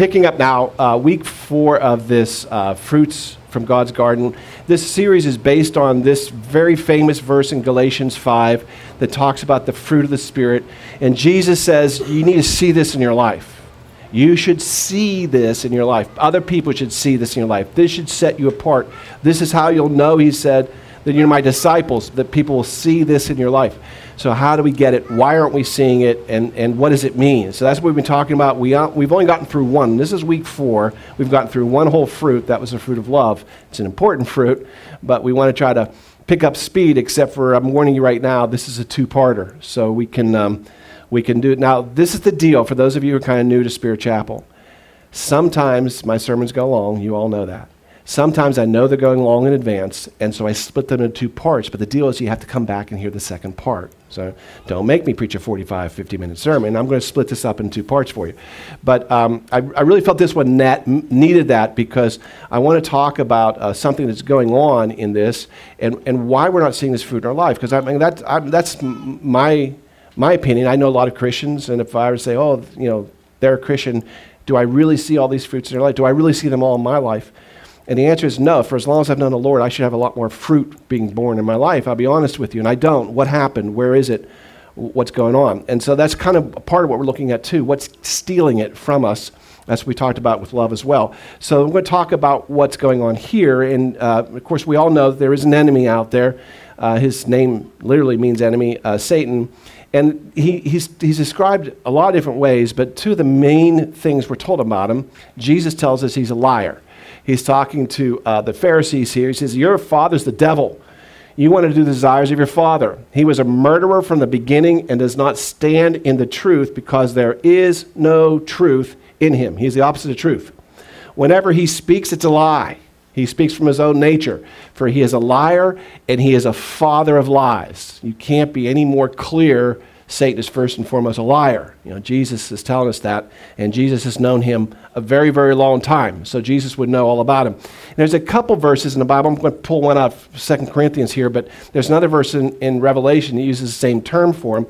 picking up now uh, week four of this uh, Fruits from God's Garden. This series is based on this very famous verse in Galatians 5 that talks about the fruit of the Spirit. And Jesus says, You need to see this in your life. You should see this in your life. Other people should see this in your life. This should set you apart. This is how you'll know, he said, that you're my disciples, that people will see this in your life. So, how do we get it? Why aren't we seeing it? And, and what does it mean? So, that's what we've been talking about. We, are, we've only gotten through one. This is week four. We've gotten through one whole fruit. That was the fruit of love. It's an important fruit, but we want to try to pick up speed, except for I'm warning you right now, this is a two parter. So, we can, um, we can do it. Now, this is the deal for those of you who are kind of new to Spirit Chapel. Sometimes my sermons go long. You all know that. Sometimes I know they're going long in advance, and so I split them into two parts. But the deal is you have to come back and hear the second part. So don't make me preach a 45, 50 minute sermon. I'm going to split this up in two parts for you. But um, I, I, really felt this one net, needed that because I want to talk about uh, something that's going on in this and, and why we're not seeing this fruit in our life. Because I mean, that, I, that's my, my opinion. I know a lot of Christians, and if I were to say, oh, you know, they're a Christian, do I really see all these fruits in their life? Do I really see them all in my life? And the answer is no. For as long as I've known the Lord, I should have a lot more fruit being born in my life. I'll be honest with you. And I don't. What happened? Where is it? What's going on? And so that's kind of part of what we're looking at too. What's stealing it from us? As we talked about with love as well. So I'm going to talk about what's going on here. And uh, of course, we all know there is an enemy out there. Uh, his name literally means enemy, uh, Satan. And he, he's, he's described a lot of different ways, but two of the main things we're told about him Jesus tells us he's a liar he's talking to uh, the Pharisees here. He says, Your father's the devil. You want to do the desires of your father. He was a murderer from the beginning and does not stand in the truth because there is no truth in him. He's the opposite of truth. Whenever he speaks, it's a lie. He speaks from his own nature, for he is a liar and he is a father of lies. You can't be any more clear Satan is first and foremost a liar. You know, Jesus is telling us that, and Jesus has known him a very, very long time. So Jesus would know all about him. And there's a couple verses in the Bible. I'm going to pull one out of Second Corinthians here, but there's another verse in, in Revelation that uses the same term for him.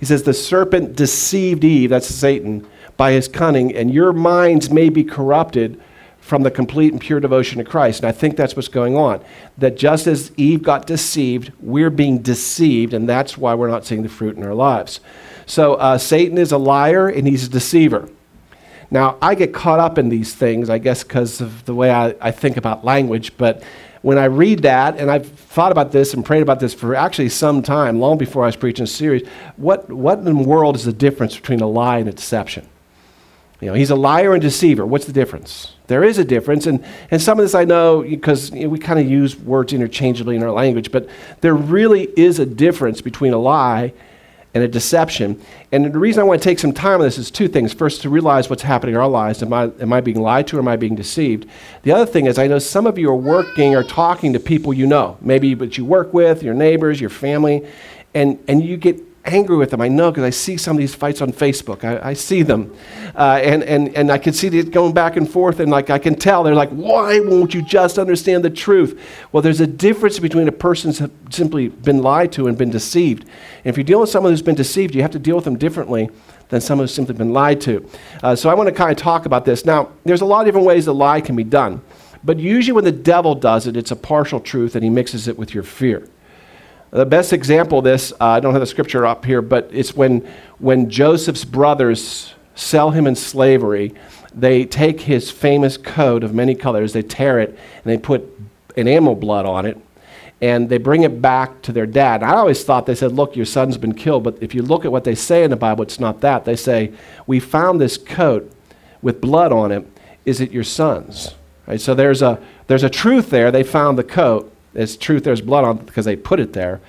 He says, The serpent deceived Eve, that's Satan, by his cunning, and your minds may be corrupted from the complete and pure devotion to Christ. And I think that's what's going on. That just as Eve got deceived, we're being deceived, and that's why we're not seeing the fruit in our lives. So uh, Satan is a liar and he's a deceiver. Now, I get caught up in these things, I guess, because of the way I, I think about language, but when I read that, and I've thought about this and prayed about this for actually some time, long before I was preaching a series, what, what in the world is the difference between a lie and a deception? You know, he's a liar and deceiver. What's the difference? There is a difference, and, and some of this I know because you know, we kind of use words interchangeably in our language, but there really is a difference between a lie and a deception. And the reason I want to take some time on this is two things. First, to realize what's happening in our lives. Am I, am I being lied to or am I being deceived? The other thing is, I know some of you are working or talking to people you know, maybe that you work with, your neighbors, your family, and, and you get angry with them. I know because I see some of these fights on Facebook. I, I see them. Uh, and, and, and I can see it going back and forth, and like I can tell, they're like, why won't you just understand the truth? Well, there's a difference between a person's simply been lied to and been deceived. And if you're dealing with someone who's been deceived, you have to deal with them differently than someone who's simply been lied to. Uh, so I want to kind of talk about this. Now, there's a lot of different ways a lie can be done. But usually when the devil does it, it's a partial truth and he mixes it with your fear. The best example of this, uh, I don't have the scripture up here, but it's when, when Joseph's brothers sell him in slavery, they take his famous coat of many colors, they tear it, and they put an animal blood on it, and they bring it back to their dad. I always thought they said, Look, your son's been killed, but if you look at what they say in the Bible, it's not that. They say, We found this coat with blood on it. Is it your son's? Right, so there's a, there's a truth there. They found the coat, it's truth, there's blood on because they put it there.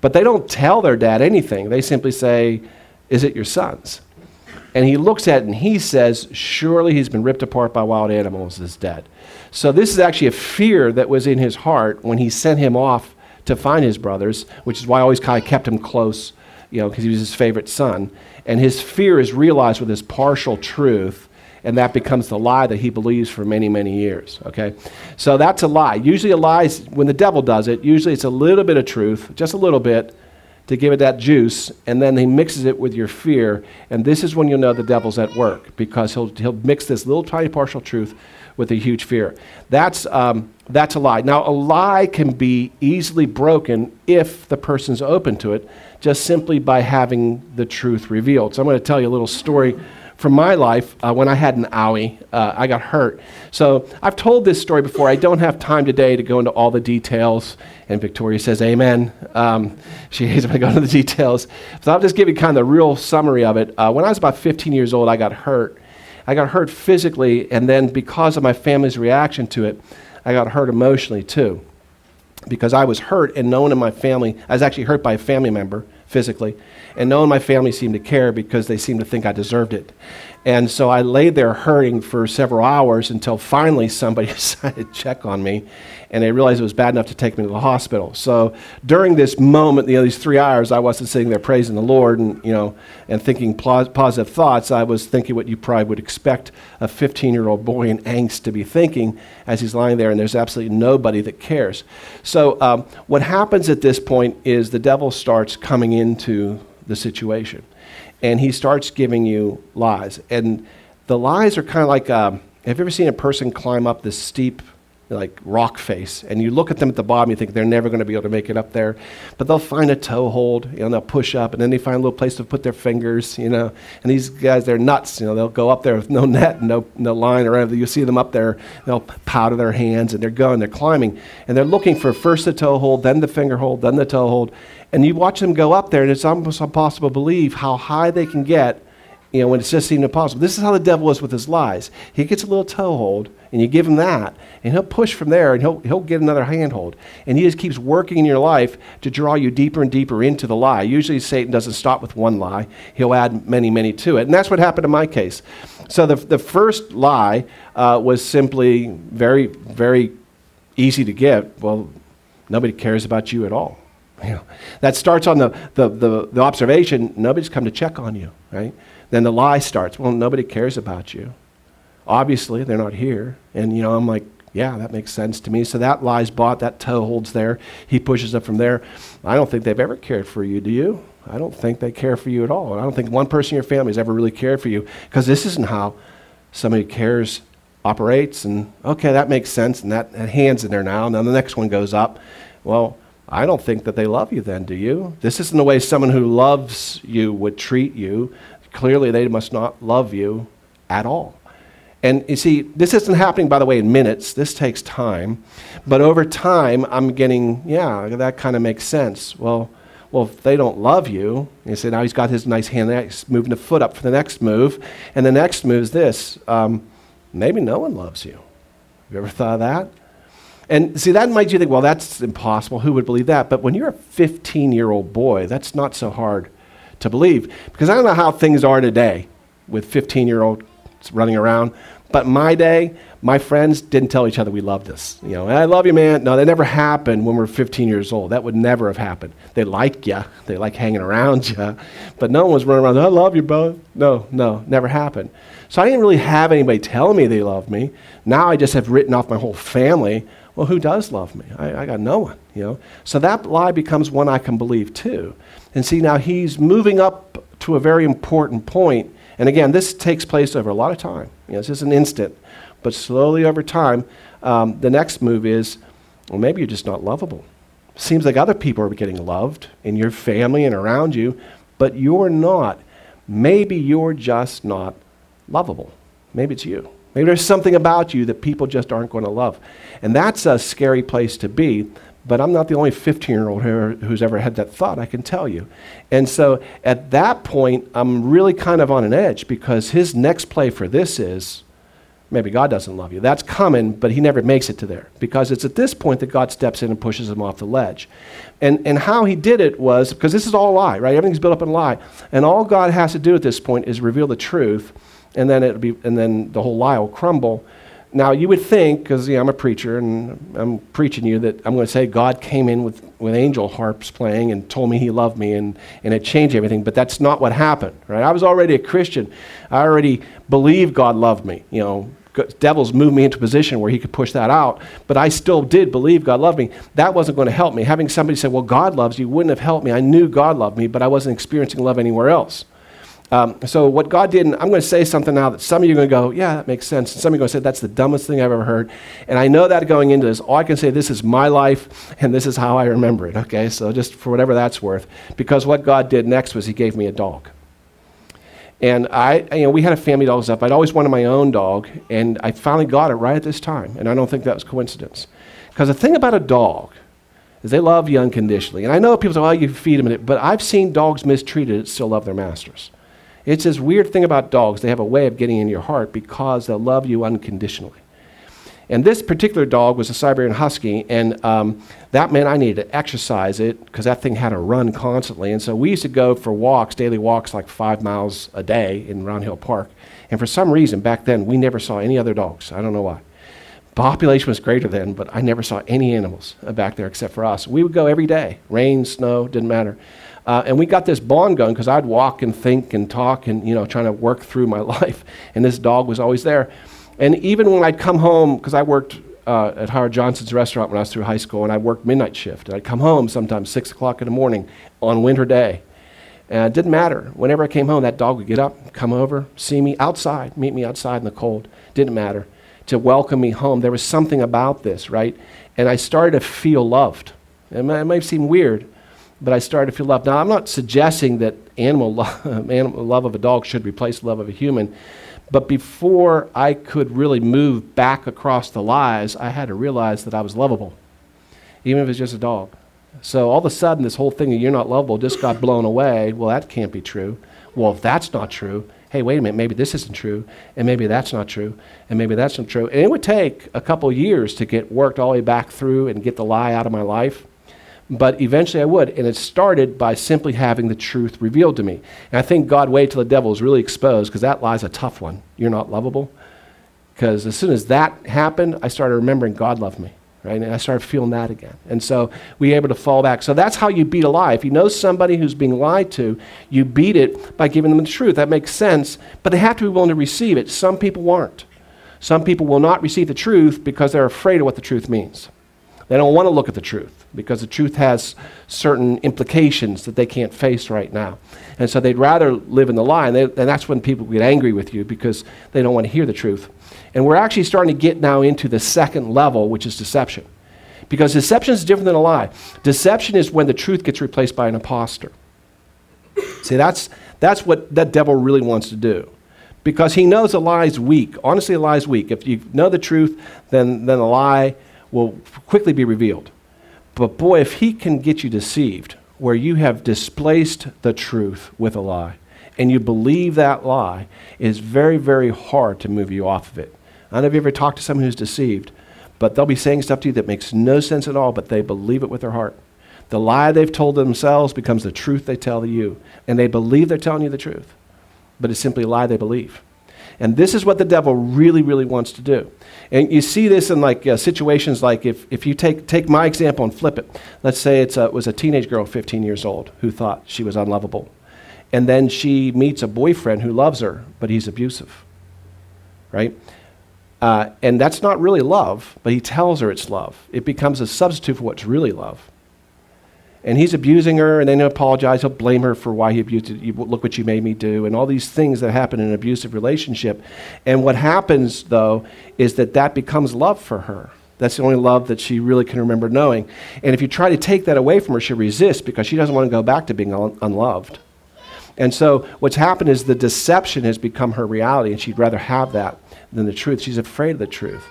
But they don't tell their dad anything. They simply say, Is it your son's? And he looks at it and he says, Surely he's been ripped apart by wild animals, is dead. So this is actually a fear that was in his heart when he sent him off to find his brothers, which is why I always kind of kept him close, you know, because he was his favorite son. And his fear is realized with this partial truth and that becomes the lie that he believes for many, many years. Okay? So that's a lie. Usually, a lie is when the devil does it, usually it's a little bit of truth, just a little bit, to give it that juice, and then he mixes it with your fear. And this is when you'll know the devil's at work because he'll, he'll mix this little tiny partial truth with a huge fear. That's, um, that's a lie. Now, a lie can be easily broken if the person's open to it, just simply by having the truth revealed. So, I'm going to tell you a little story from my life uh, when I had an owie. Uh, I got hurt. So I've told this story before. I don't have time today to go into all the details. And Victoria says, Amen. Um, she hates when I go into the details. So I'll just give you kind of the real summary of it. Uh, when I was about 15 years old, I got hurt. I got hurt physically, and then because of my family's reaction to it, I got hurt emotionally too. Because I was hurt, and no one in my family, I was actually hurt by a family member physically. And no one in my family seemed to care because they seemed to think I deserved it. And so I lay there hurting for several hours until finally somebody decided to check on me and they realized it was bad enough to take me to the hospital. So during this moment, you know, these three hours, I wasn't sitting there praising the Lord and, you know, and thinking positive thoughts. I was thinking what you probably would expect a 15 year old boy in angst to be thinking as he's lying there and there's absolutely nobody that cares. So um, what happens at this point is the devil starts coming into the situation and he starts giving you lies. And the lies are kind of like um, have you ever seen a person climb up this steep like rock face? And you look at them at the bottom you think they're never going to be able to make it up there but they'll find a toe hold you know, and they'll push up and then they find a little place to put their fingers you know? And these guys they're nuts you know? They'll go up there with no net no, no line or anything. You see them up there they'll powder their hands and they're going they're climbing and they're looking for first the toe hold then the finger hold then the toe hold and you watch them go up there, and it's almost impossible to believe how high they can get, you know, when it's just seemed impossible. This is how the devil is with his lies. He gets a little toehold, and you give him that, and he'll push from there, and he'll, he'll get another handhold. And he just keeps working in your life to draw you deeper and deeper into the lie. Usually, Satan doesn't stop with one lie, he'll add many, many to it. And that's what happened in my case. So the, the first lie uh, was simply very, very easy to get. Well, nobody cares about you at all. You know, that starts on the, the, the, the observation, nobody's come to check on you, right? Then the lie starts, well, nobody cares about you. Obviously, they're not here. And, you know, I'm like, yeah, that makes sense to me. So that lie's bought, that toe holds there. He pushes up from there. I don't think they've ever cared for you, do you? I don't think they care for you at all. I don't think one person in your family has ever really cared for you because this isn't how somebody cares operates. And okay, that makes sense. And that, that hand's in there now. And then the next one goes up. Well, I don't think that they love you then, do you? This isn't the way someone who loves you would treat you. Clearly, they must not love you at all. And you see, this isn't happening, by the way, in minutes. This takes time. But over time, I'm getting, yeah, that kind of makes sense. Well, well, if they don't love you, you say, now he's got his nice hand, he's moving the foot up for the next move. And the next move is this um, maybe no one loves you. Have you ever thought of that? And see, that might you think, well, that's impossible. Who would believe that? But when you're a 15 year old boy, that's not so hard to believe. Because I don't know how things are today with 15 year olds running around. But my day, my friends didn't tell each other we loved us. You know, I love you, man. No, that never happened when we are 15 years old. That would never have happened. They like you, they like hanging around you, but no one was running around. I love you, bro. No, no, never happened. So I didn't really have anybody tell me they loved me. Now I just have written off my whole family well, who does love me? I, I got no one, you know. So that lie becomes one I can believe too. And see, now he's moving up to a very important point. And again, this takes place over a lot of time. You know, it's just an instant. But slowly over time, um, the next move is, well, maybe you're just not lovable. Seems like other people are getting loved in your family and around you, but you're not. Maybe you're just not lovable. Maybe it's you. Maybe there's something about you that people just aren't going to love. And that's a scary place to be. But I'm not the only 15 year old who's ever had that thought, I can tell you. And so at that point, I'm really kind of on an edge because his next play for this is maybe God doesn't love you. That's coming, but he never makes it to there because it's at this point that God steps in and pushes him off the ledge. And, and how he did it was because this is all a lie, right? Everything's built up in a lie. And all God has to do at this point is reveal the truth and then it'll be, and then the whole lie will crumble. Now you would think, because I'm a preacher and I'm preaching you, that I'm going to say God came in with, with angel harps playing and told me He loved me and, and it changed everything. But that's not what happened, right? I was already a Christian. I already believed God loved me, you know, devil's moved me into a position where he could push that out, but I still did believe God loved me. That wasn't going to help me. Having somebody say, Well, God loves you, wouldn't have helped me. I knew God loved me, but I wasn't experiencing love anywhere else. Um, so, what God did, and I'm going to say something now that some of you are going to go, Yeah, that makes sense. And some of you are going to say, That's the dumbest thing I've ever heard. And I know that going into this, all I can say, This is my life, and this is how I remember it, okay? So, just for whatever that's worth. Because what God did next was He gave me a dog. And I, you know, we had a family dog stuff. I'd always wanted my own dog, and I finally got it right at this time. And I don't think that was coincidence. Because the thing about a dog is they love you unconditionally. And I know people say, well, you feed them, but I've seen dogs mistreated that still love their masters. It's this weird thing about dogs. They have a way of getting in your heart because they'll love you unconditionally. And this particular dog was a Siberian Husky, and um, that meant I needed to exercise it because that thing had to run constantly. And so we used to go for walks, daily walks, like five miles a day in Round Hill Park. And for some reason, back then, we never saw any other dogs. I don't know why. Population was greater then, but I never saw any animals back there except for us. We would go every day, rain, snow, didn't matter. Uh, and we got this bond going because I'd walk and think and talk and, you know, trying to work through my life. And this dog was always there. And even when I'd come home, because I worked uh, at Howard Johnson's restaurant when I was through high school, and I worked midnight shift. And I'd come home sometimes 6 o'clock in the morning on winter day. And it didn't matter. Whenever I came home, that dog would get up, come over, see me outside, meet me outside in the cold. Didn't matter. To welcome me home. There was something about this, right? And I started to feel loved. It might, it might seem weird, but I started to feel love. Now, I'm not suggesting that animal, lo- animal love of a dog should replace love of a human, but before I could really move back across the lies, I had to realize that I was lovable, even if it's just a dog. So all of a sudden, this whole thing of you're not lovable just got blown away. Well, that can't be true. Well, if that's not true, hey, wait a minute, maybe this isn't true, and maybe that's not true, and maybe that's not true. And it would take a couple years to get worked all the way back through and get the lie out of my life but eventually I would. And it started by simply having the truth revealed to me. And I think God waited till the devil was really exposed because that lie's a tough one. You're not lovable. Because as soon as that happened, I started remembering God loved me. Right? And I started feeling that again. And so we were able to fall back. So that's how you beat a lie. If you know somebody who's being lied to, you beat it by giving them the truth. That makes sense. But they have to be willing to receive it. Some people aren't. Some people will not receive the truth because they're afraid of what the truth means. They don't want to look at the truth because the truth has certain implications that they can't face right now. And so they'd rather live in the lie. And, they, and, that's when people get angry with you because they don't want to hear the truth. And we're actually starting to get now into the second level, which is deception. Because deception is different than a lie. Deception is when the truth gets replaced by an impostor. See, that's, that's what that devil really wants to do. Because he knows a lie is weak. Honestly, a lie is weak. If you know the truth, then, then a lie will quickly be revealed. But boy, if he can get you deceived, where you have displaced the truth with a lie, and you believe that lie, it is very, very hard to move you off of it. I don't know if you ever talked to someone who's deceived, but they'll be saying stuff to you that makes no sense at all, but they believe it with their heart. The lie they've told themselves becomes the truth they tell you, and they believe they're telling you the truth, but it's simply a lie they believe. And this is what the devil really, really wants to do. And you see this in like uh, situations like if, if you take, take my example and flip it. Let's say it's it was a teenage girl, 15 years old, who thought she was unlovable. And then she meets a boyfriend who loves her, but he's abusive. Right? Uh, and that's not really love, but he tells her it's love. It becomes a substitute for what's really love and he's abusing her, and then he'll apologize. He'll blame her for why he abused. You, look what you made me do, and all these things that happen in an abusive relationship. And what happens, though, is that that becomes love for her. That's the only love that she really can remember knowing. And if you try to take that away from her, she resists because she doesn't want to go back to being un- unloved. And so what's happened is the deception has become her reality, and she'd rather have that than the truth. She's afraid of the truth.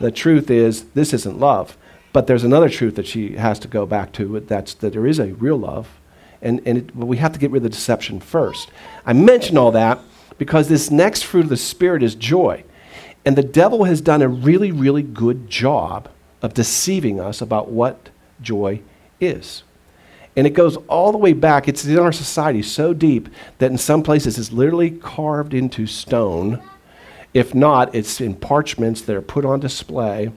The truth is, this isn't love. But there's another truth that she has to go back to that's that there is a real love. And, and it, we have to get rid of the deception first. I mention all that because this next fruit of the Spirit is joy. And the devil has done a really, really good job of deceiving us about what joy is. And it goes all the way back. It's in our society so deep that in some places it's literally carved into stone. If not, it's in parchments that are put on display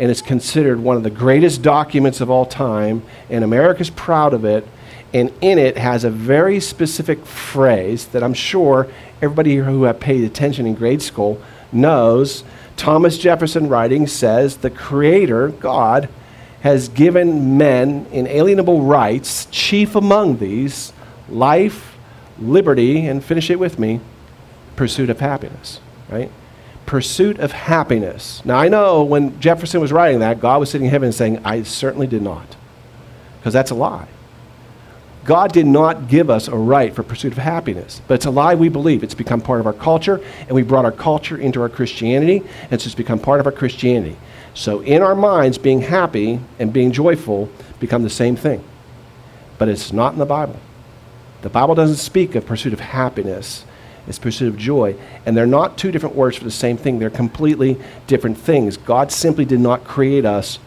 and it's considered one of the greatest documents of all time, and America's proud of it. And in it has a very specific phrase that I'm sure everybody who have paid attention in grade school knows Thomas Jefferson writing says the Creator, God, has given men inalienable rights, chief among these life, liberty, and finish it with me, pursuit of happiness, right? Pursuit of happiness. Now, I know when Jefferson was writing that, God was sitting in heaven saying, I certainly did not, because that's a lie. God did not give us a right for pursuit of happiness, but it's a lie we believe. It's become part of our culture, and we brought our culture into our Christianity, and it's just become part of our Christianity. So, in our minds, being happy and being joyful become the same thing. But it's not in the Bible. The Bible doesn't speak of pursuit of happiness, it's pursuit of joy. And they're not two different words for the same thing, they're completely different things. God simply did not create us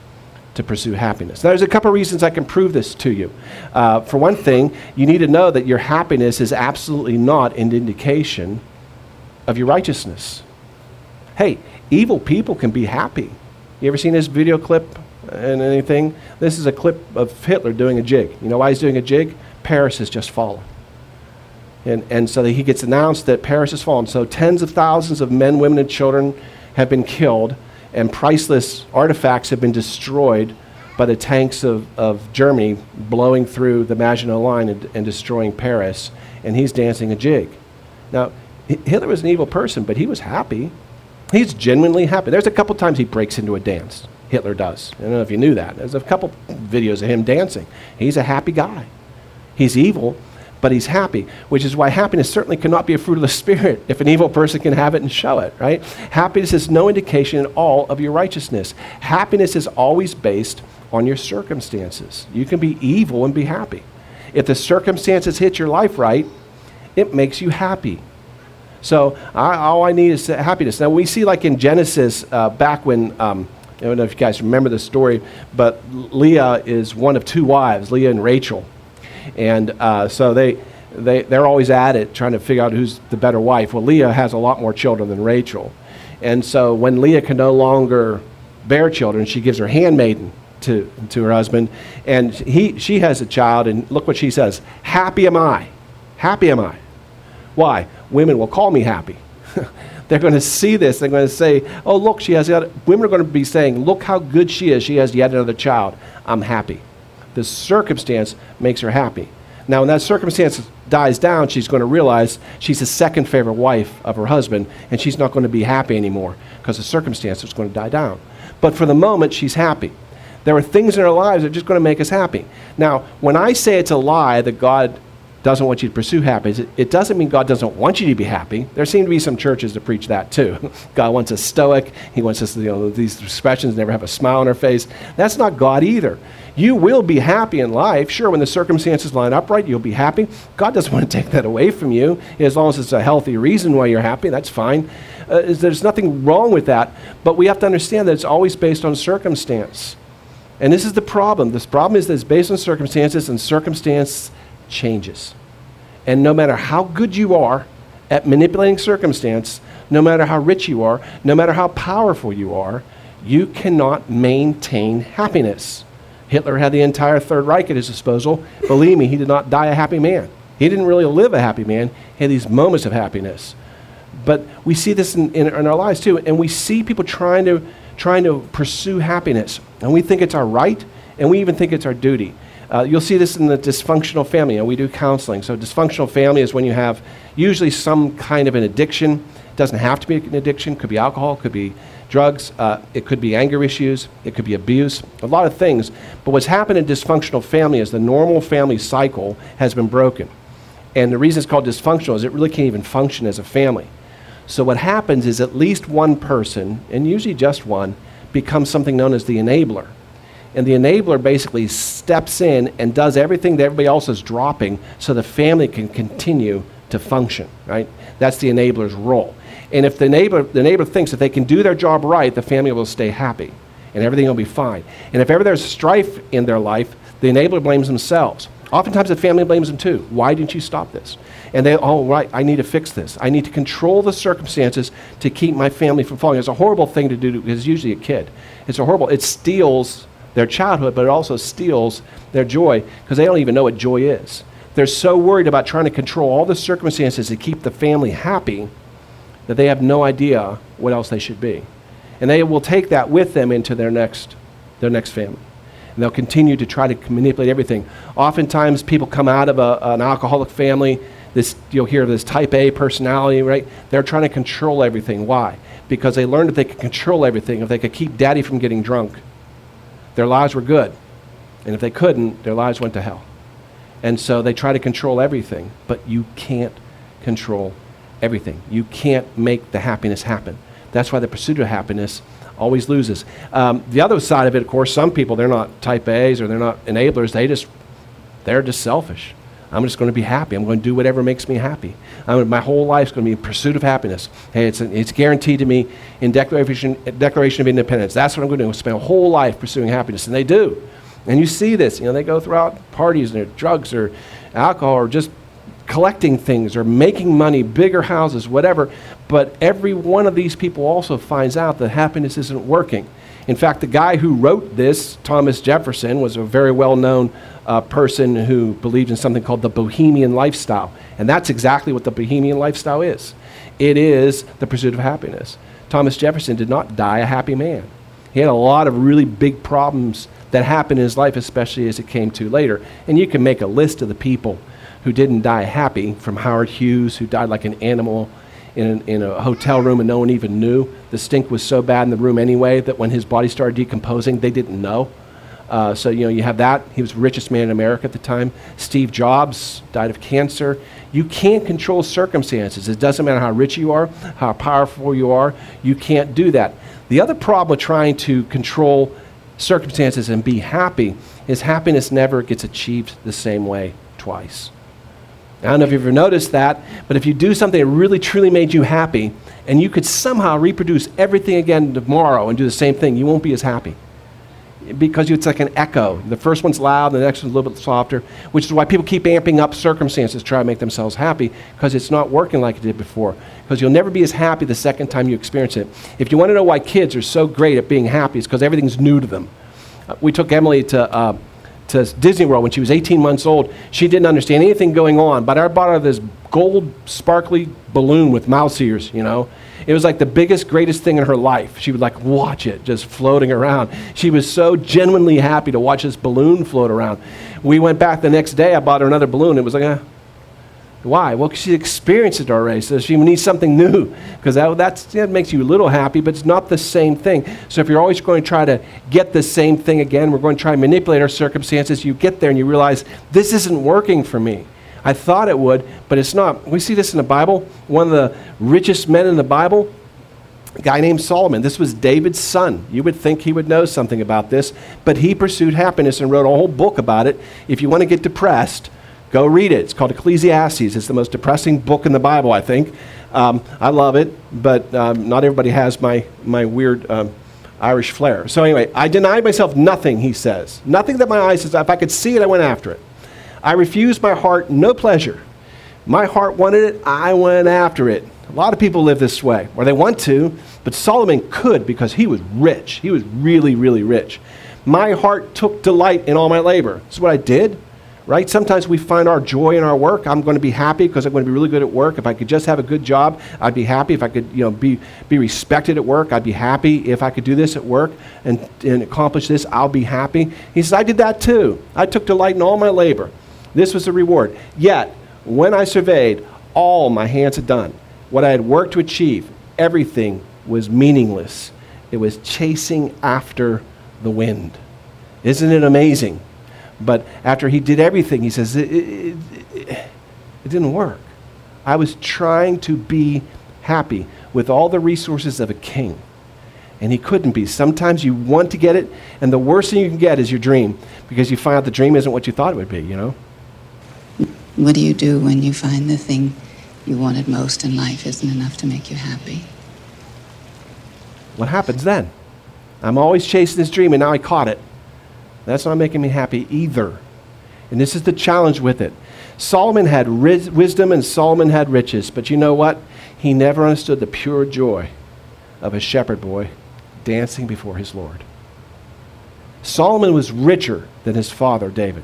to pursue happiness. Now, there's a couple of reasons I can prove this to you. Uh, for one thing, you need to know that your happiness is absolutely not an indication of your righteousness. Hey, evil people can be happy. You ever seen this video clip and anything? This is a clip of Hitler doing a jig. You know why he's doing a jig? Paris has just fallen. And, and so he gets announced that Paris has fallen. So tens of thousands of men, women, and children have been killed and priceless artifacts have been destroyed by the tanks of, of Germany blowing through the Maginot Line and, and destroying Paris, and he's dancing a jig. Now, Hitler was an evil person, but he was happy. He's genuinely happy. There's a couple times he breaks into a dance. Hitler does. I don't know if you knew that. There's a couple videos of him dancing. He's a happy guy. He's evil, but he's happy, which is why happiness certainly cannot be a fruit of the Spirit if an evil person can have it and show it, right? Happiness is no indication at all of your righteousness. Happiness is always based on your circumstances. You can be evil and be happy. If the circumstances hit your life right, it makes you happy. So I, all I need is happiness. Now we see, like in Genesis, uh, back when um, I don't know if you guys remember the story, but Leah is one of two wives, Leah and Rachel. And uh, so they, they, they're always at it trying to figure out who's the better wife. Well, Leah has a lot more children than Rachel. And so when Leah can no longer bear children, she gives her handmaiden to, to her husband. And he, she has a child, and look what she says Happy am I. Happy am I. Why? Women will call me happy. They're going to see this. They're going to say, oh, look, she has, yet, women are going to be saying, look how good she is. She has yet another child. I'm happy. The circumstance makes her happy. Now, when that circumstance dies down, she's going to realize she's the second favorite wife of her husband, and she's not going to be happy anymore because the circumstance is going to die down. But for the moment, she's happy. There are things in our lives that are just going to make us happy. Now, when I say it's a lie that God doesn't want you to pursue happiness, it doesn't mean God doesn't want you to be happy. There seem to be some churches that preach that too. God wants us stoic. He wants us, you know, these expressions never have a smile on our face. That's not God either. You will be happy in life. Sure, when the circumstances line up right, you'll be happy. God doesn't want to take that away from you. As long as it's a healthy reason why you're happy, that's fine. Uh, there's nothing wrong with that. But we have to understand that it's always based on circumstance. And this is the problem. This problem is that it's based on circumstances, and circumstance changes. And no matter how good you are at manipulating circumstance, no matter how rich you are, no matter how powerful you are, you cannot maintain happiness. Hitler had the entire Third Reich at his disposal. Believe me, he did not die a happy man. He didn't really live a happy man. He had these moments of happiness. But we see this in, in, in our lives too, and we see people trying to, trying to pursue happiness. And we think it's our right, and we even think it's our duty. Uh, you'll see this in the dysfunctional family, and we do counseling. So, dysfunctional family is when you have usually some kind of an addiction. It doesn't have to be an addiction, it could be alcohol, it could be drugs, uh, it could be anger issues, it could be abuse, a lot of things. But what's happened in dysfunctional family is the normal family cycle has been broken. And the reason it's called dysfunctional is it really can't even function as a family. So what happens is at least one person, and usually just one, becomes something known as the enabler. And the enabler basically steps in and does everything that everybody else is dropping so the family can continue to function, right? That's the enabler's role. And if the neighbor, the neighbor thinks that they can do their job right, the family will stay happy and everything will be fine. And if ever there's strife in their life, the enabler blames themselves. Oftentimes the family blames them too. Why didn't you stop this? And they, oh, right, I need to fix this. I need to control the circumstances to keep my family from falling. It's a horrible thing to do because it's usually a kid. It's a horrible, it steals their childhood, but it also steals their joy because they don't even know what joy is. They're so worried about trying to control all the circumstances to keep the family happy that they have no idea what else they should be. And they will take that with them into their next, their next family. And they'll continue to try to manipulate everything. Oftentimes, people come out of a, an alcoholic family. This, you'll hear this type A personality, right? They're trying to control everything. Why? Because they learned that they could control everything. If they could keep daddy from getting drunk, their lives were good. And if they couldn't, their lives went to hell. And so they try to control everything, but you can't control everything. You can't make the happiness happen. That's why the pursuit of happiness always loses. Um, the other side of it, of course, some people, they're not type A's or they're not enablers. They just, they're just selfish. I'm just going to be happy. I'm going to do whatever makes me happy. I'm, my whole life's going to be in pursuit of happiness. Hey, it's, it's guaranteed to me in Declaration, Declaration of Independence. That's what I'm going to do. Spend a whole life pursuing happiness. And they do. And you see this. You know, they go throughout parties and their drugs or alcohol or just collecting things or making money, bigger houses, whatever. But every one of these people also finds out that happiness isn't working. In fact, the guy who wrote this, Thomas Jefferson, was a very well known uh, person who believed in something called the Bohemian lifestyle. And that's exactly what the Bohemian lifestyle is it is the pursuit of happiness. Thomas Jefferson did not die a happy man. He had a lot of really big problems that happened in his life, especially as it came to later. And you can make a list of the people who didn't die happy, from Howard Hughes, who died like an animal in, in a hotel room and no one even knew. The stink was so bad in the room anyway that when his body started decomposing, they didn't know. Uh, so, you know, you have that. He was the richest man in America at the time. Steve Jobs died of cancer. You can't control circumstances. It doesn't matter how rich you are, how powerful you are. You can't do that. The other problem with trying to control circumstances and be happy is happiness never gets achieved the same way twice. I don't know if you've ever noticed that, but if you do something that really truly made you happy and you could somehow reproduce everything again tomorrow and do the same thing, you won't be as happy. Because it's like an echo. The first one's loud, the next one's a little bit softer, which is why people keep amping up circumstances to try to make themselves happy because it's not working like it did before. Because you'll never be as happy the second time you experience it. If you want to know why kids are so great at being happy, it's because everything's new to them. Uh, we took Emily to. Uh, to Disney World when she was 18 months old. She didn't understand anything going on, but I bought her this gold sparkly balloon with mouse ears, you know. It was like the biggest, greatest thing in her life. She would like watch it just floating around. She was so genuinely happy to watch this balloon float around. We went back the next day. I bought her another balloon. It was like, eh, why? Well, she experienced it already, so she needs something new because that that's, that makes you a little happy, but it's not the same thing. So if you're always going to try to get the same thing again, we're going to try and manipulate our circumstances. You get there and you realize this isn't working for me. I thought it would, but it's not. We see this in the Bible. One of the richest men in the Bible, a guy named Solomon. This was David's son. You would think he would know something about this, but he pursued happiness and wrote a whole book about it. If you want to get depressed, Go read it. It's called Ecclesiastes. It's the most depressing book in the Bible, I think. Um, I love it, but um, not everybody has my, my weird um, Irish flair. So, anyway, I denied myself nothing, he says. Nothing that my eyes says. If I could see it, I went after it. I refused my heart no pleasure. My heart wanted it, I went after it. A lot of people live this way, or they want to, but Solomon could because he was rich. He was really, really rich. My heart took delight in all my labor. This is what I did right? Sometimes we find our joy in our work. I'm going to be happy because I'm going to be really good at work. If I could just have a good job, I'd be happy. If I could, you know, be, be respected at work, I'd be happy. If I could do this at work and, and accomplish this, I'll be happy. He says, I did that too. I took delight in all my labor. This was the reward. Yet, when I surveyed all my hands had done, what I had worked to achieve, everything was meaningless. It was chasing after the wind. Isn't it amazing? But after he did everything, he says, it, it, it, it didn't work. I was trying to be happy with all the resources of a king. And he couldn't be. Sometimes you want to get it, and the worst thing you can get is your dream because you find out the dream isn't what you thought it would be, you know? What do you do when you find the thing you wanted most in life isn't enough to make you happy? What happens then? I'm always chasing this dream, and now I caught it. That's not making me happy either. And this is the challenge with it. Solomon had wisdom and Solomon had riches, but you know what? He never understood the pure joy of a shepherd boy dancing before his Lord. Solomon was richer than his father, David.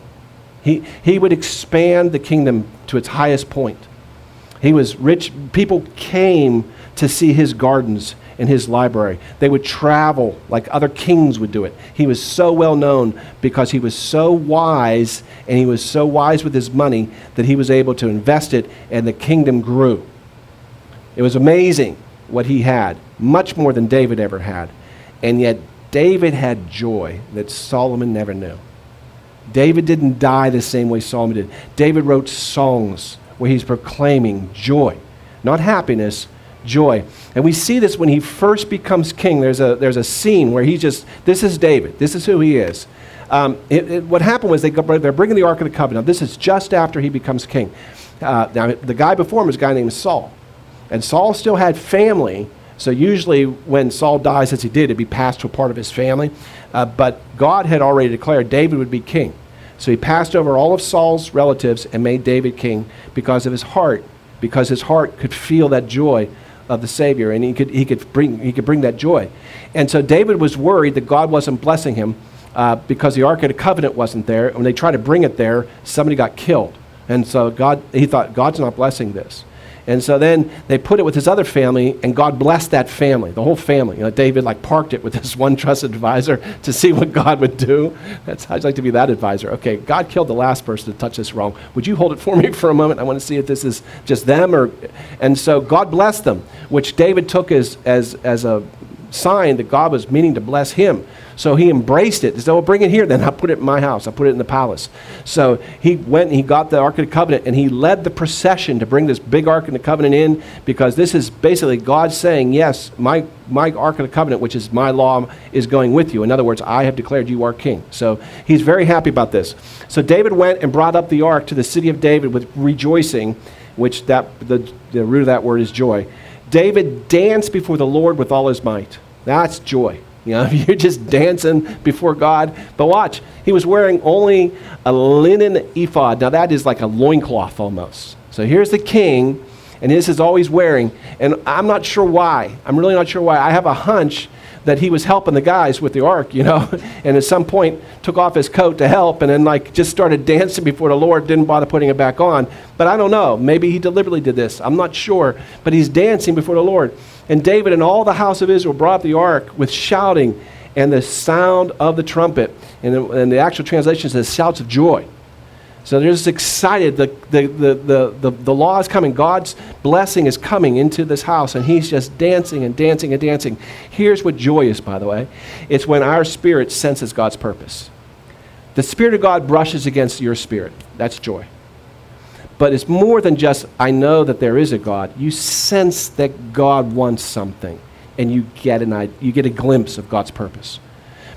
He, he would expand the kingdom to its highest point. He was rich. People came to see his gardens in his library. They would travel like other kings would do it. He was so well known because he was so wise and he was so wise with his money that he was able to invest it and the kingdom grew. It was amazing what he had, much more than David ever had. And yet, David had joy that Solomon never knew. David didn't die the same way Solomon did. David wrote songs where he's proclaiming joy, not happiness, joy. And we see this when he first becomes king. There's a, there's a scene where he just, this is David, this is who he is. Um, it, it, what happened was they they're bringing the Ark of the Covenant. This is just after he becomes king. Uh, now, the guy before him was a guy named Saul. And Saul still had family. So usually when Saul dies, as he did, it'd be passed to a part of his family. Uh, but God had already declared David would be king. So he passed over all of Saul's relatives and made David king because of his heart, because his heart could feel that joy of the Savior, and he could, he could, bring, he could bring that joy. And so David was worried that God wasn't blessing him uh, because the Ark of the Covenant wasn't there. When they tried to bring it there, somebody got killed. And so God, he thought, God's not blessing this. And so then they put it with his other family, and God blessed that family, the whole family. You know, David like parked it with this one trusted advisor to see what God would do. That's how I'd like to be that advisor. Okay, God killed the last person to touch this wrong. Would you hold it for me for a moment? I want to see if this is just them or. And so God blessed them, which David took as as as a sign that God was meaning to bless him. So he embraced it. He said, "Well, bring it here. Then I'll put it in my house. I'll put it in the palace." So he went and he got the Ark of the Covenant and he led the procession to bring this big Ark of the Covenant in because this is basically God saying, "Yes, my my Ark of the Covenant, which is my law, is going with you." In other words, I have declared you are king. So he's very happy about this. So David went and brought up the Ark to the city of David with rejoicing, which that the, the root of that word is joy. David danced before the Lord with all his might. That's joy. You know, you're just dancing before God. But watch, he was wearing only a linen ephod. Now, that is like a loincloth almost. So here's the king, and this is all he's wearing. And I'm not sure why. I'm really not sure why. I have a hunch that he was helping the guys with the ark, you know, and at some point took off his coat to help and then like just started dancing before the Lord, didn't bother putting it back on. But I don't know. Maybe he deliberately did this. I'm not sure. But he's dancing before the Lord. And David and all the house of Israel brought the ark with shouting and the sound of the trumpet. And the, and the actual translation says shouts of joy. So they're just excited. The, the, the, the, the, the law is coming. God's blessing is coming into this house, and he's just dancing and dancing and dancing. Here's what joy is, by the way it's when our spirit senses God's purpose. The Spirit of God brushes against your spirit. That's joy. But it's more than just, I know that there is a God. You sense that God wants something, and you get, an, you get a glimpse of God's purpose.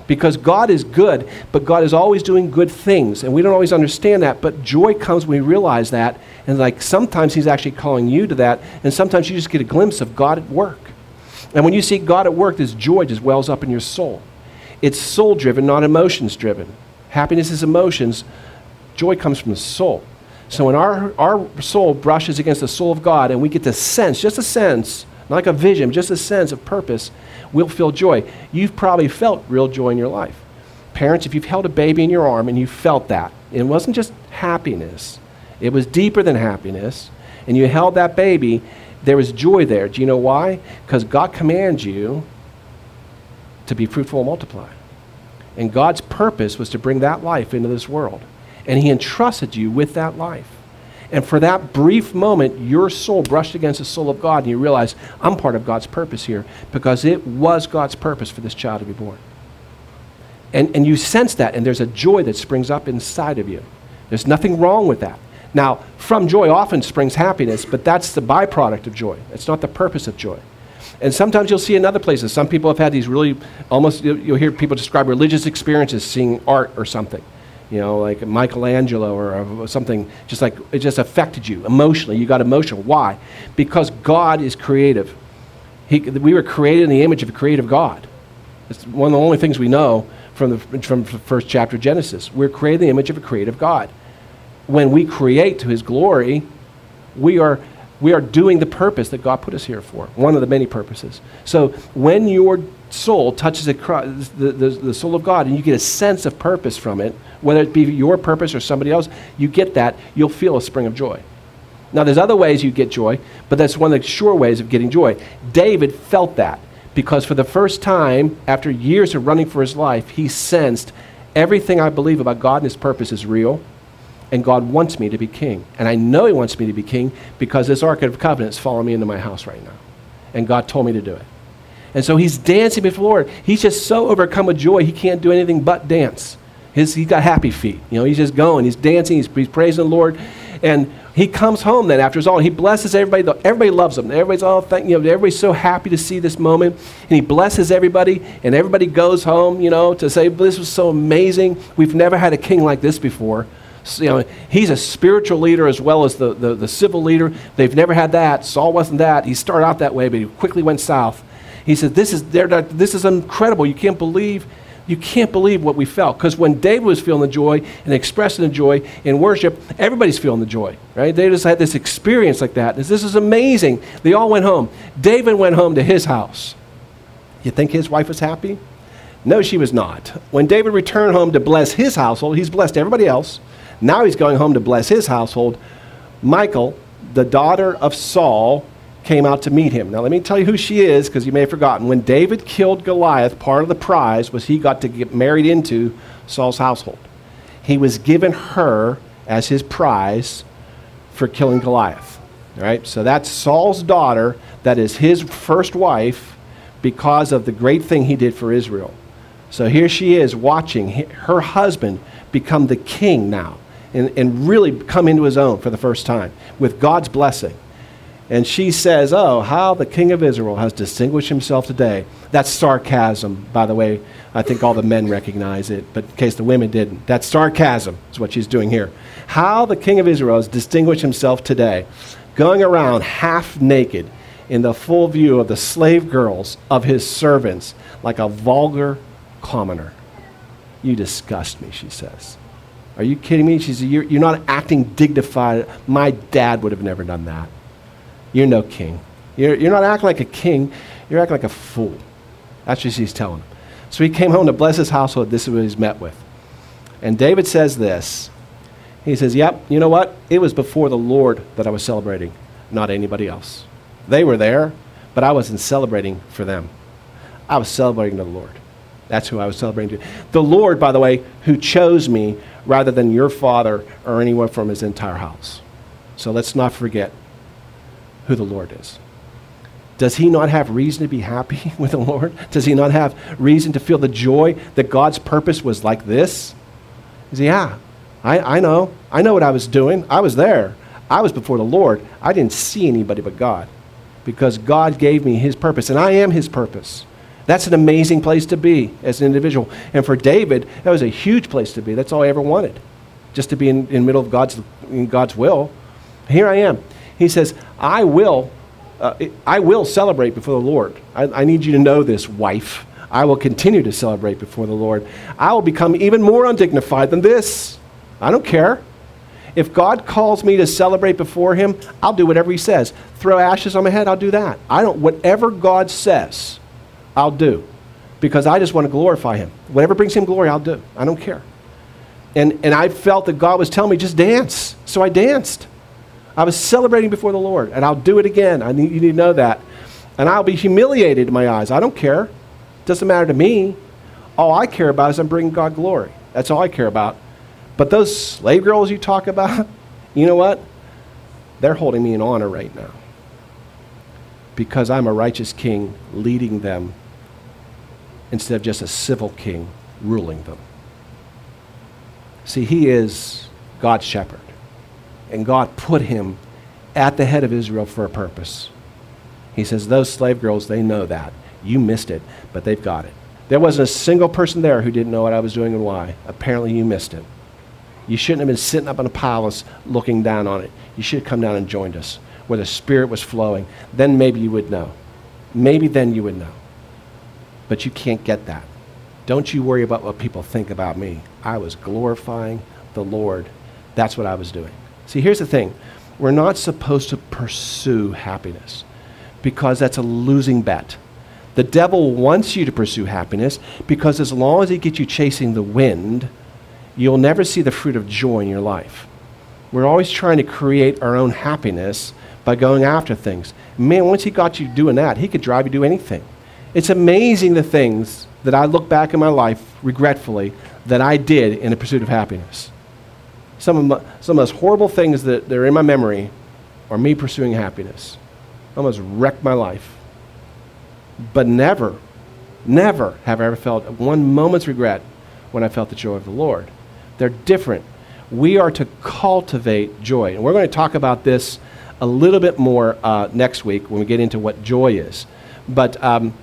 Because God is good, but God is always doing good things. And we don't always understand that, but joy comes when we realize that. And like sometimes He's actually calling you to that, and sometimes you just get a glimpse of God at work. And when you see God at work, this joy just wells up in your soul. It's soul driven, not emotions driven. Happiness is emotions, joy comes from the soul. So when our, our soul brushes against the soul of God and we get to sense, just a sense, like a vision, just a sense of purpose, we'll feel joy. You've probably felt real joy in your life. Parents, if you've held a baby in your arm and you felt that, it wasn't just happiness, it was deeper than happiness, and you held that baby, there was joy there. Do you know why? Because God commands you to be fruitful and multiply. And God's purpose was to bring that life into this world and He entrusted you with that life. And for that brief moment, your soul brushed against the soul of God, and you realize, I'm part of God's purpose here because it was God's purpose for this child to be born. And, and you sense that, and there's a joy that springs up inside of you. There's nothing wrong with that. Now, from joy often springs happiness, but that's the byproduct of joy. It's not the purpose of joy. And sometimes you'll see in other places, some people have had these really almost, you'll hear people describe religious experiences seeing art or something you know, like Michelangelo or, something, just like it just affected you emotionally. You got emotional. Why? Because God is creative. He, we were created in the image of a creative God. It's one of the only things we know from the, from the first chapter of Genesis. We're created in the image of a creative God. When we create to his glory, we are, we are doing the purpose that God put us here for, one of the many purposes. So when your soul touches the, the, the, the soul of God and you get a sense of purpose from it, whether it be your purpose or somebody else, you get that, you'll feel a spring of joy. Now, there's other ways you get joy, but that's one of the sure ways of getting joy. David felt that because for the first time, after years of running for his life, he sensed everything I believe about God and his purpose is real, and God wants me to be king. And I know he wants me to be king because this Ark of Covenant is following me into my house right now. And God told me to do it. And so he's dancing before the Lord. He's just so overcome with joy, he can't do anything but dance. His, he's got happy feet. You know, he's just going. He's dancing. He's, he's praising the Lord. And he comes home then after it's all. He blesses everybody. Everybody loves him. Everybody's all thank you know. Everybody's so happy to see this moment. And he blesses everybody. And everybody goes home. You know, to say this was so amazing. We've never had a king like this before. So, you know, he's a spiritual leader as well as the, the, the civil leader. They've never had that. Saul wasn't that. He started out that way, but he quickly went south. He said, "This is this is incredible. You can't believe." You can't believe what we felt. Because when David was feeling the joy and expressing the joy in worship, everybody's feeling the joy, right? They just had this experience like that. This, this is amazing. They all went home. David went home to his house. You think his wife was happy? No, she was not. When David returned home to bless his household, he's blessed everybody else. Now he's going home to bless his household. Michal, the daughter of Saul, came out to meet him. Now, let me tell you who she is because you may have forgotten. When David killed Goliath, part of the prize was he got to get married into Saul's household. He was given her as his prize for killing Goliath. All right? So that's Saul's daughter, that is his first wife because of the great thing he did for Israel. So here she is watching her husband become the king now and, and really come into his own for the first time with God's blessing. And she says, Oh, how the king of Israel has distinguished himself today. That's sarcasm, by the way. I think all the men recognize it, but in case the women didn't. That's sarcasm, is what she's doing here. How the king of Israel has distinguished himself today, going around half naked in the full view of the slave girls of his servants, like a vulgar commoner. You disgust me, she says. Are you kidding me? She says, You're, you're not acting dignified. My dad would have never done that. You're no king. You're, you're not acting like a king, you're acting like a fool. That's what she's telling him. So he came home to bless his household. This is what he's met with. And David says this. He says, Yep, you know what? It was before the Lord that I was celebrating, not anybody else. They were there, but I wasn't celebrating for them. I was celebrating the Lord. That's who I was celebrating to. The Lord, by the way, who chose me rather than your father or anyone from his entire house. So let's not forget who the Lord is. Does he not have reason to be happy with the Lord? Does he not have reason to feel the joy that God's purpose was like this? He says, Yeah, I, I know. I know what I was doing. I was there. I was before the Lord. I didn't see anybody but God because God gave me his purpose, and I am his purpose. That's an amazing place to be as an individual. And for David, that was a huge place to be. That's all I ever wanted, just to be in, in the middle of God's, God's will. Here I am. He says, I will, uh, I will celebrate before the Lord. I, I need you to know this, wife. I will continue to celebrate before the Lord. I will become even more undignified than this. I don't care. If God calls me to celebrate before Him, I'll do whatever He says. Throw ashes on my head, I'll do that. I don't, whatever God says, I'll do. Because I just want to glorify Him. Whatever brings Him glory, I'll do. I don't care. And, and I felt that God was telling me, just dance. So I danced. I was celebrating before the Lord, and I'll do it again. I need, you need to know that. And I'll be humiliated in my eyes. I don't care. Doesn't matter to me. All I care about is I'm bringing God glory. That's all I care about. But those slave girls you talk about, you know what? They're holding me in honor right now. Because I'm a righteous king leading them instead of just a civil king ruling them. See, he is God's shepherd and God put him at the head of Israel for a purpose. He says, Those slave girls, they know that. You missed it, but they've got it. There wasn't a single person there who didn't know what I was doing and why. Apparently, you missed it. You shouldn't have been sitting up in a palace looking down on it. You should have come down and joined us where the Spirit was flowing. Then maybe you would know. Maybe then you would know. But you can't get that. Don't you worry about what people think about me. I was glorifying the Lord. That's what I was doing. See, here's the thing we're not supposed to pursue happiness because that's a losing bet. The devil wants you to pursue happiness because as long as he gets you chasing the wind, you'll never see the fruit of joy in your life. We're always trying to create our own happiness by going after things. Man, once he got you doing that, he could drive you to anything. It's amazing the things that I look back in my life regretfully that I did in the pursuit of happiness. Some of, my, some of the most horrible things that, are in my memory are me pursuing happiness. I Almost wrecked my life. But never, never have I ever felt one moment's regret when I felt the joy of the Lord. They're different. We are to cultivate joy. And we're going to talk about this a little bit more uh, next week when we get into what joy is. But um,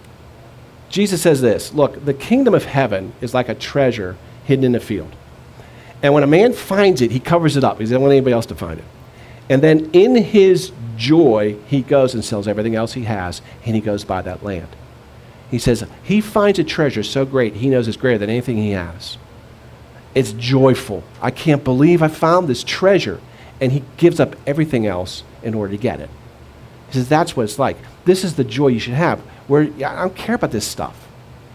Jesus says this Look, the kingdom of heaven is like a treasure hidden in a field. And when a man finds it, he covers it up. He doesn't want anybody else to find it. And then in his joy, he goes and sells everything else he has, and he goes buy that land. He says he finds a treasure so great, he knows it's greater than anything he has. It's joyful. I can't believe I found this treasure. And he gives up everything else in order to get it. He says that's what it's like. This is the joy you should have. Where I don't care about this stuff.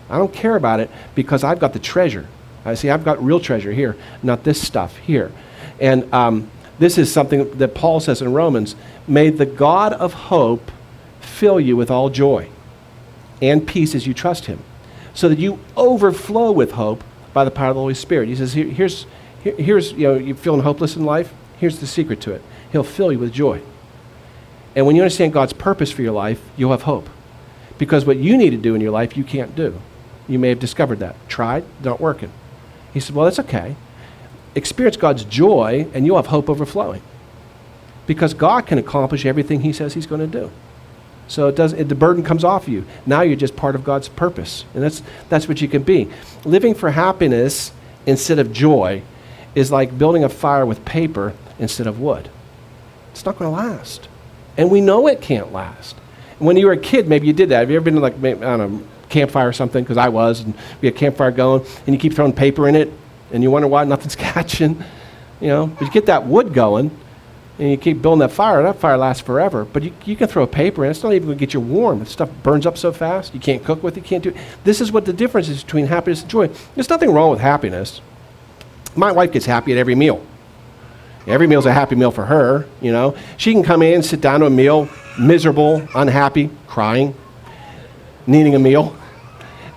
I don't care about it because I've got the treasure. I see I've got real treasure here, not this stuff here. And um, this is something that Paul says in Romans May the God of hope fill you with all joy and peace as you trust him, so that you overflow with hope by the power of the Holy Spirit. He says, Here, here's, here, here's, you know, you're feeling hopeless in life. Here's the secret to it He'll fill you with joy. And when you understand God's purpose for your life, you'll have hope. Because what you need to do in your life, you can't do. You may have discovered that. Tried, not working. He said, Well, that's okay. Experience God's joy, and you'll have hope overflowing. Because God can accomplish everything He says He's going to do. So it does, it, the burden comes off you. Now you're just part of God's purpose. And that's, that's what you can be. Living for happiness instead of joy is like building a fire with paper instead of wood. It's not going to last. And we know it can't last. When you were a kid, maybe you did that. Have you ever been like, I don't know, campfire or something? Because I was, and we had campfire going, and you keep throwing paper in it, and you wonder why nothing's catching. You know, but you get that wood going, and you keep building that fire, that fire lasts forever. But you, you can throw a paper in, it's not even going to get you warm. The stuff burns up so fast, you can't cook with it, you can't do it. This is what the difference is between happiness and joy. There's nothing wrong with happiness. My wife gets happy at every meal. Every meal's a happy meal for her, you know. She can come in, sit down to a meal, miserable, unhappy, crying, needing a meal.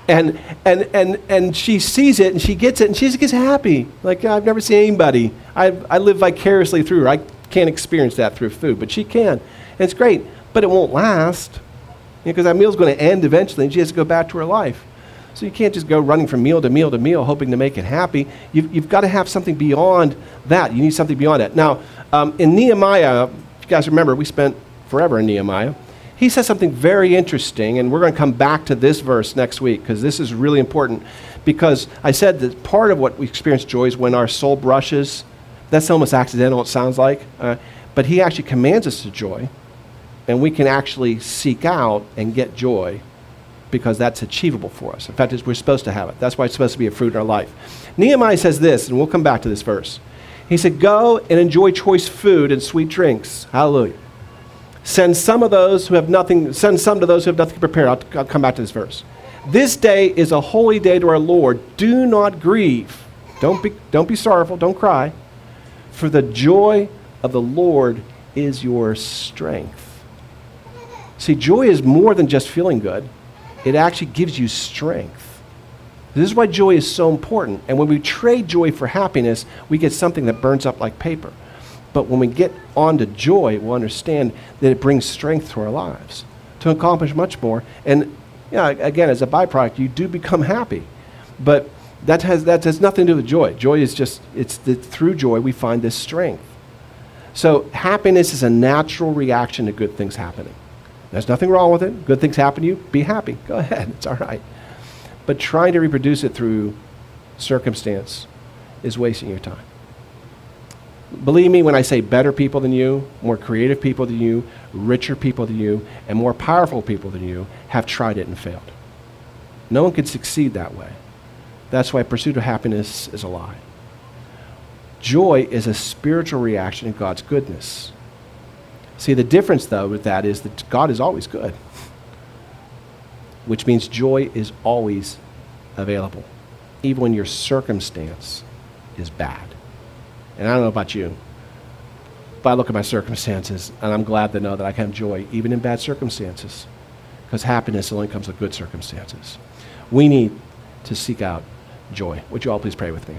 And, and, and, and she sees it and she gets it and she just gets happy. Like, I've never seen anybody. I, I live vicariously through her. I can't experience that through food, but she can. And it's great, but it won't last because that meal's going to end eventually and she has to go back to her life. So you can't just go running from meal to meal to meal hoping to make it happy. You've, you've got to have something beyond that. You need something beyond that. Now, um, in Nehemiah, if you guys remember, we spent forever in Nehemiah. He says something very interesting, and we're going to come back to this verse next week because this is really important. Because I said that part of what we experience joy is when our soul brushes that's almost accidental, it sounds like. Uh, but he actually commands us to joy, and we can actually seek out and get joy because that's achievable for us. In fact, we're supposed to have it. That's why it's supposed to be a fruit in our life. Nehemiah says this, and we'll come back to this verse. He said, Go and enjoy choice food and sweet drinks. Hallelujah. Send some of those who have nothing, send some to those who have nothing prepared. I'll, I'll come back to this verse. This day is a holy day to our Lord. Do not grieve. Don't be, don't be sorrowful. Don't cry for the joy of the Lord is your strength. See, joy is more than just feeling good, it actually gives you strength. This is why joy is so important. And when we trade joy for happiness, we get something that burns up like paper. But when we get on to joy, we'll understand that it brings strength to our lives to accomplish much more. And yeah, again, as a byproduct, you do become happy. But that has, that has nothing to do with joy. Joy is just, it's the, through joy we find this strength. So happiness is a natural reaction to good things happening. There's nothing wrong with it. Good things happen to you, be happy. Go ahead, it's all right. But trying to reproduce it through circumstance is wasting your time. Believe me when I say better people than you, more creative people than you, richer people than you, and more powerful people than you have tried it and failed. No one can succeed that way. That's why pursuit of happiness is a lie. Joy is a spiritual reaction to God's goodness. See, the difference, though, with that is that God is always good, which means joy is always available, even when your circumstance is bad. And I don't know about you, but I look at my circumstances, and I'm glad to know that I can have joy even in bad circumstances because happiness only comes with good circumstances. We need to seek out joy. Would you all please pray with me?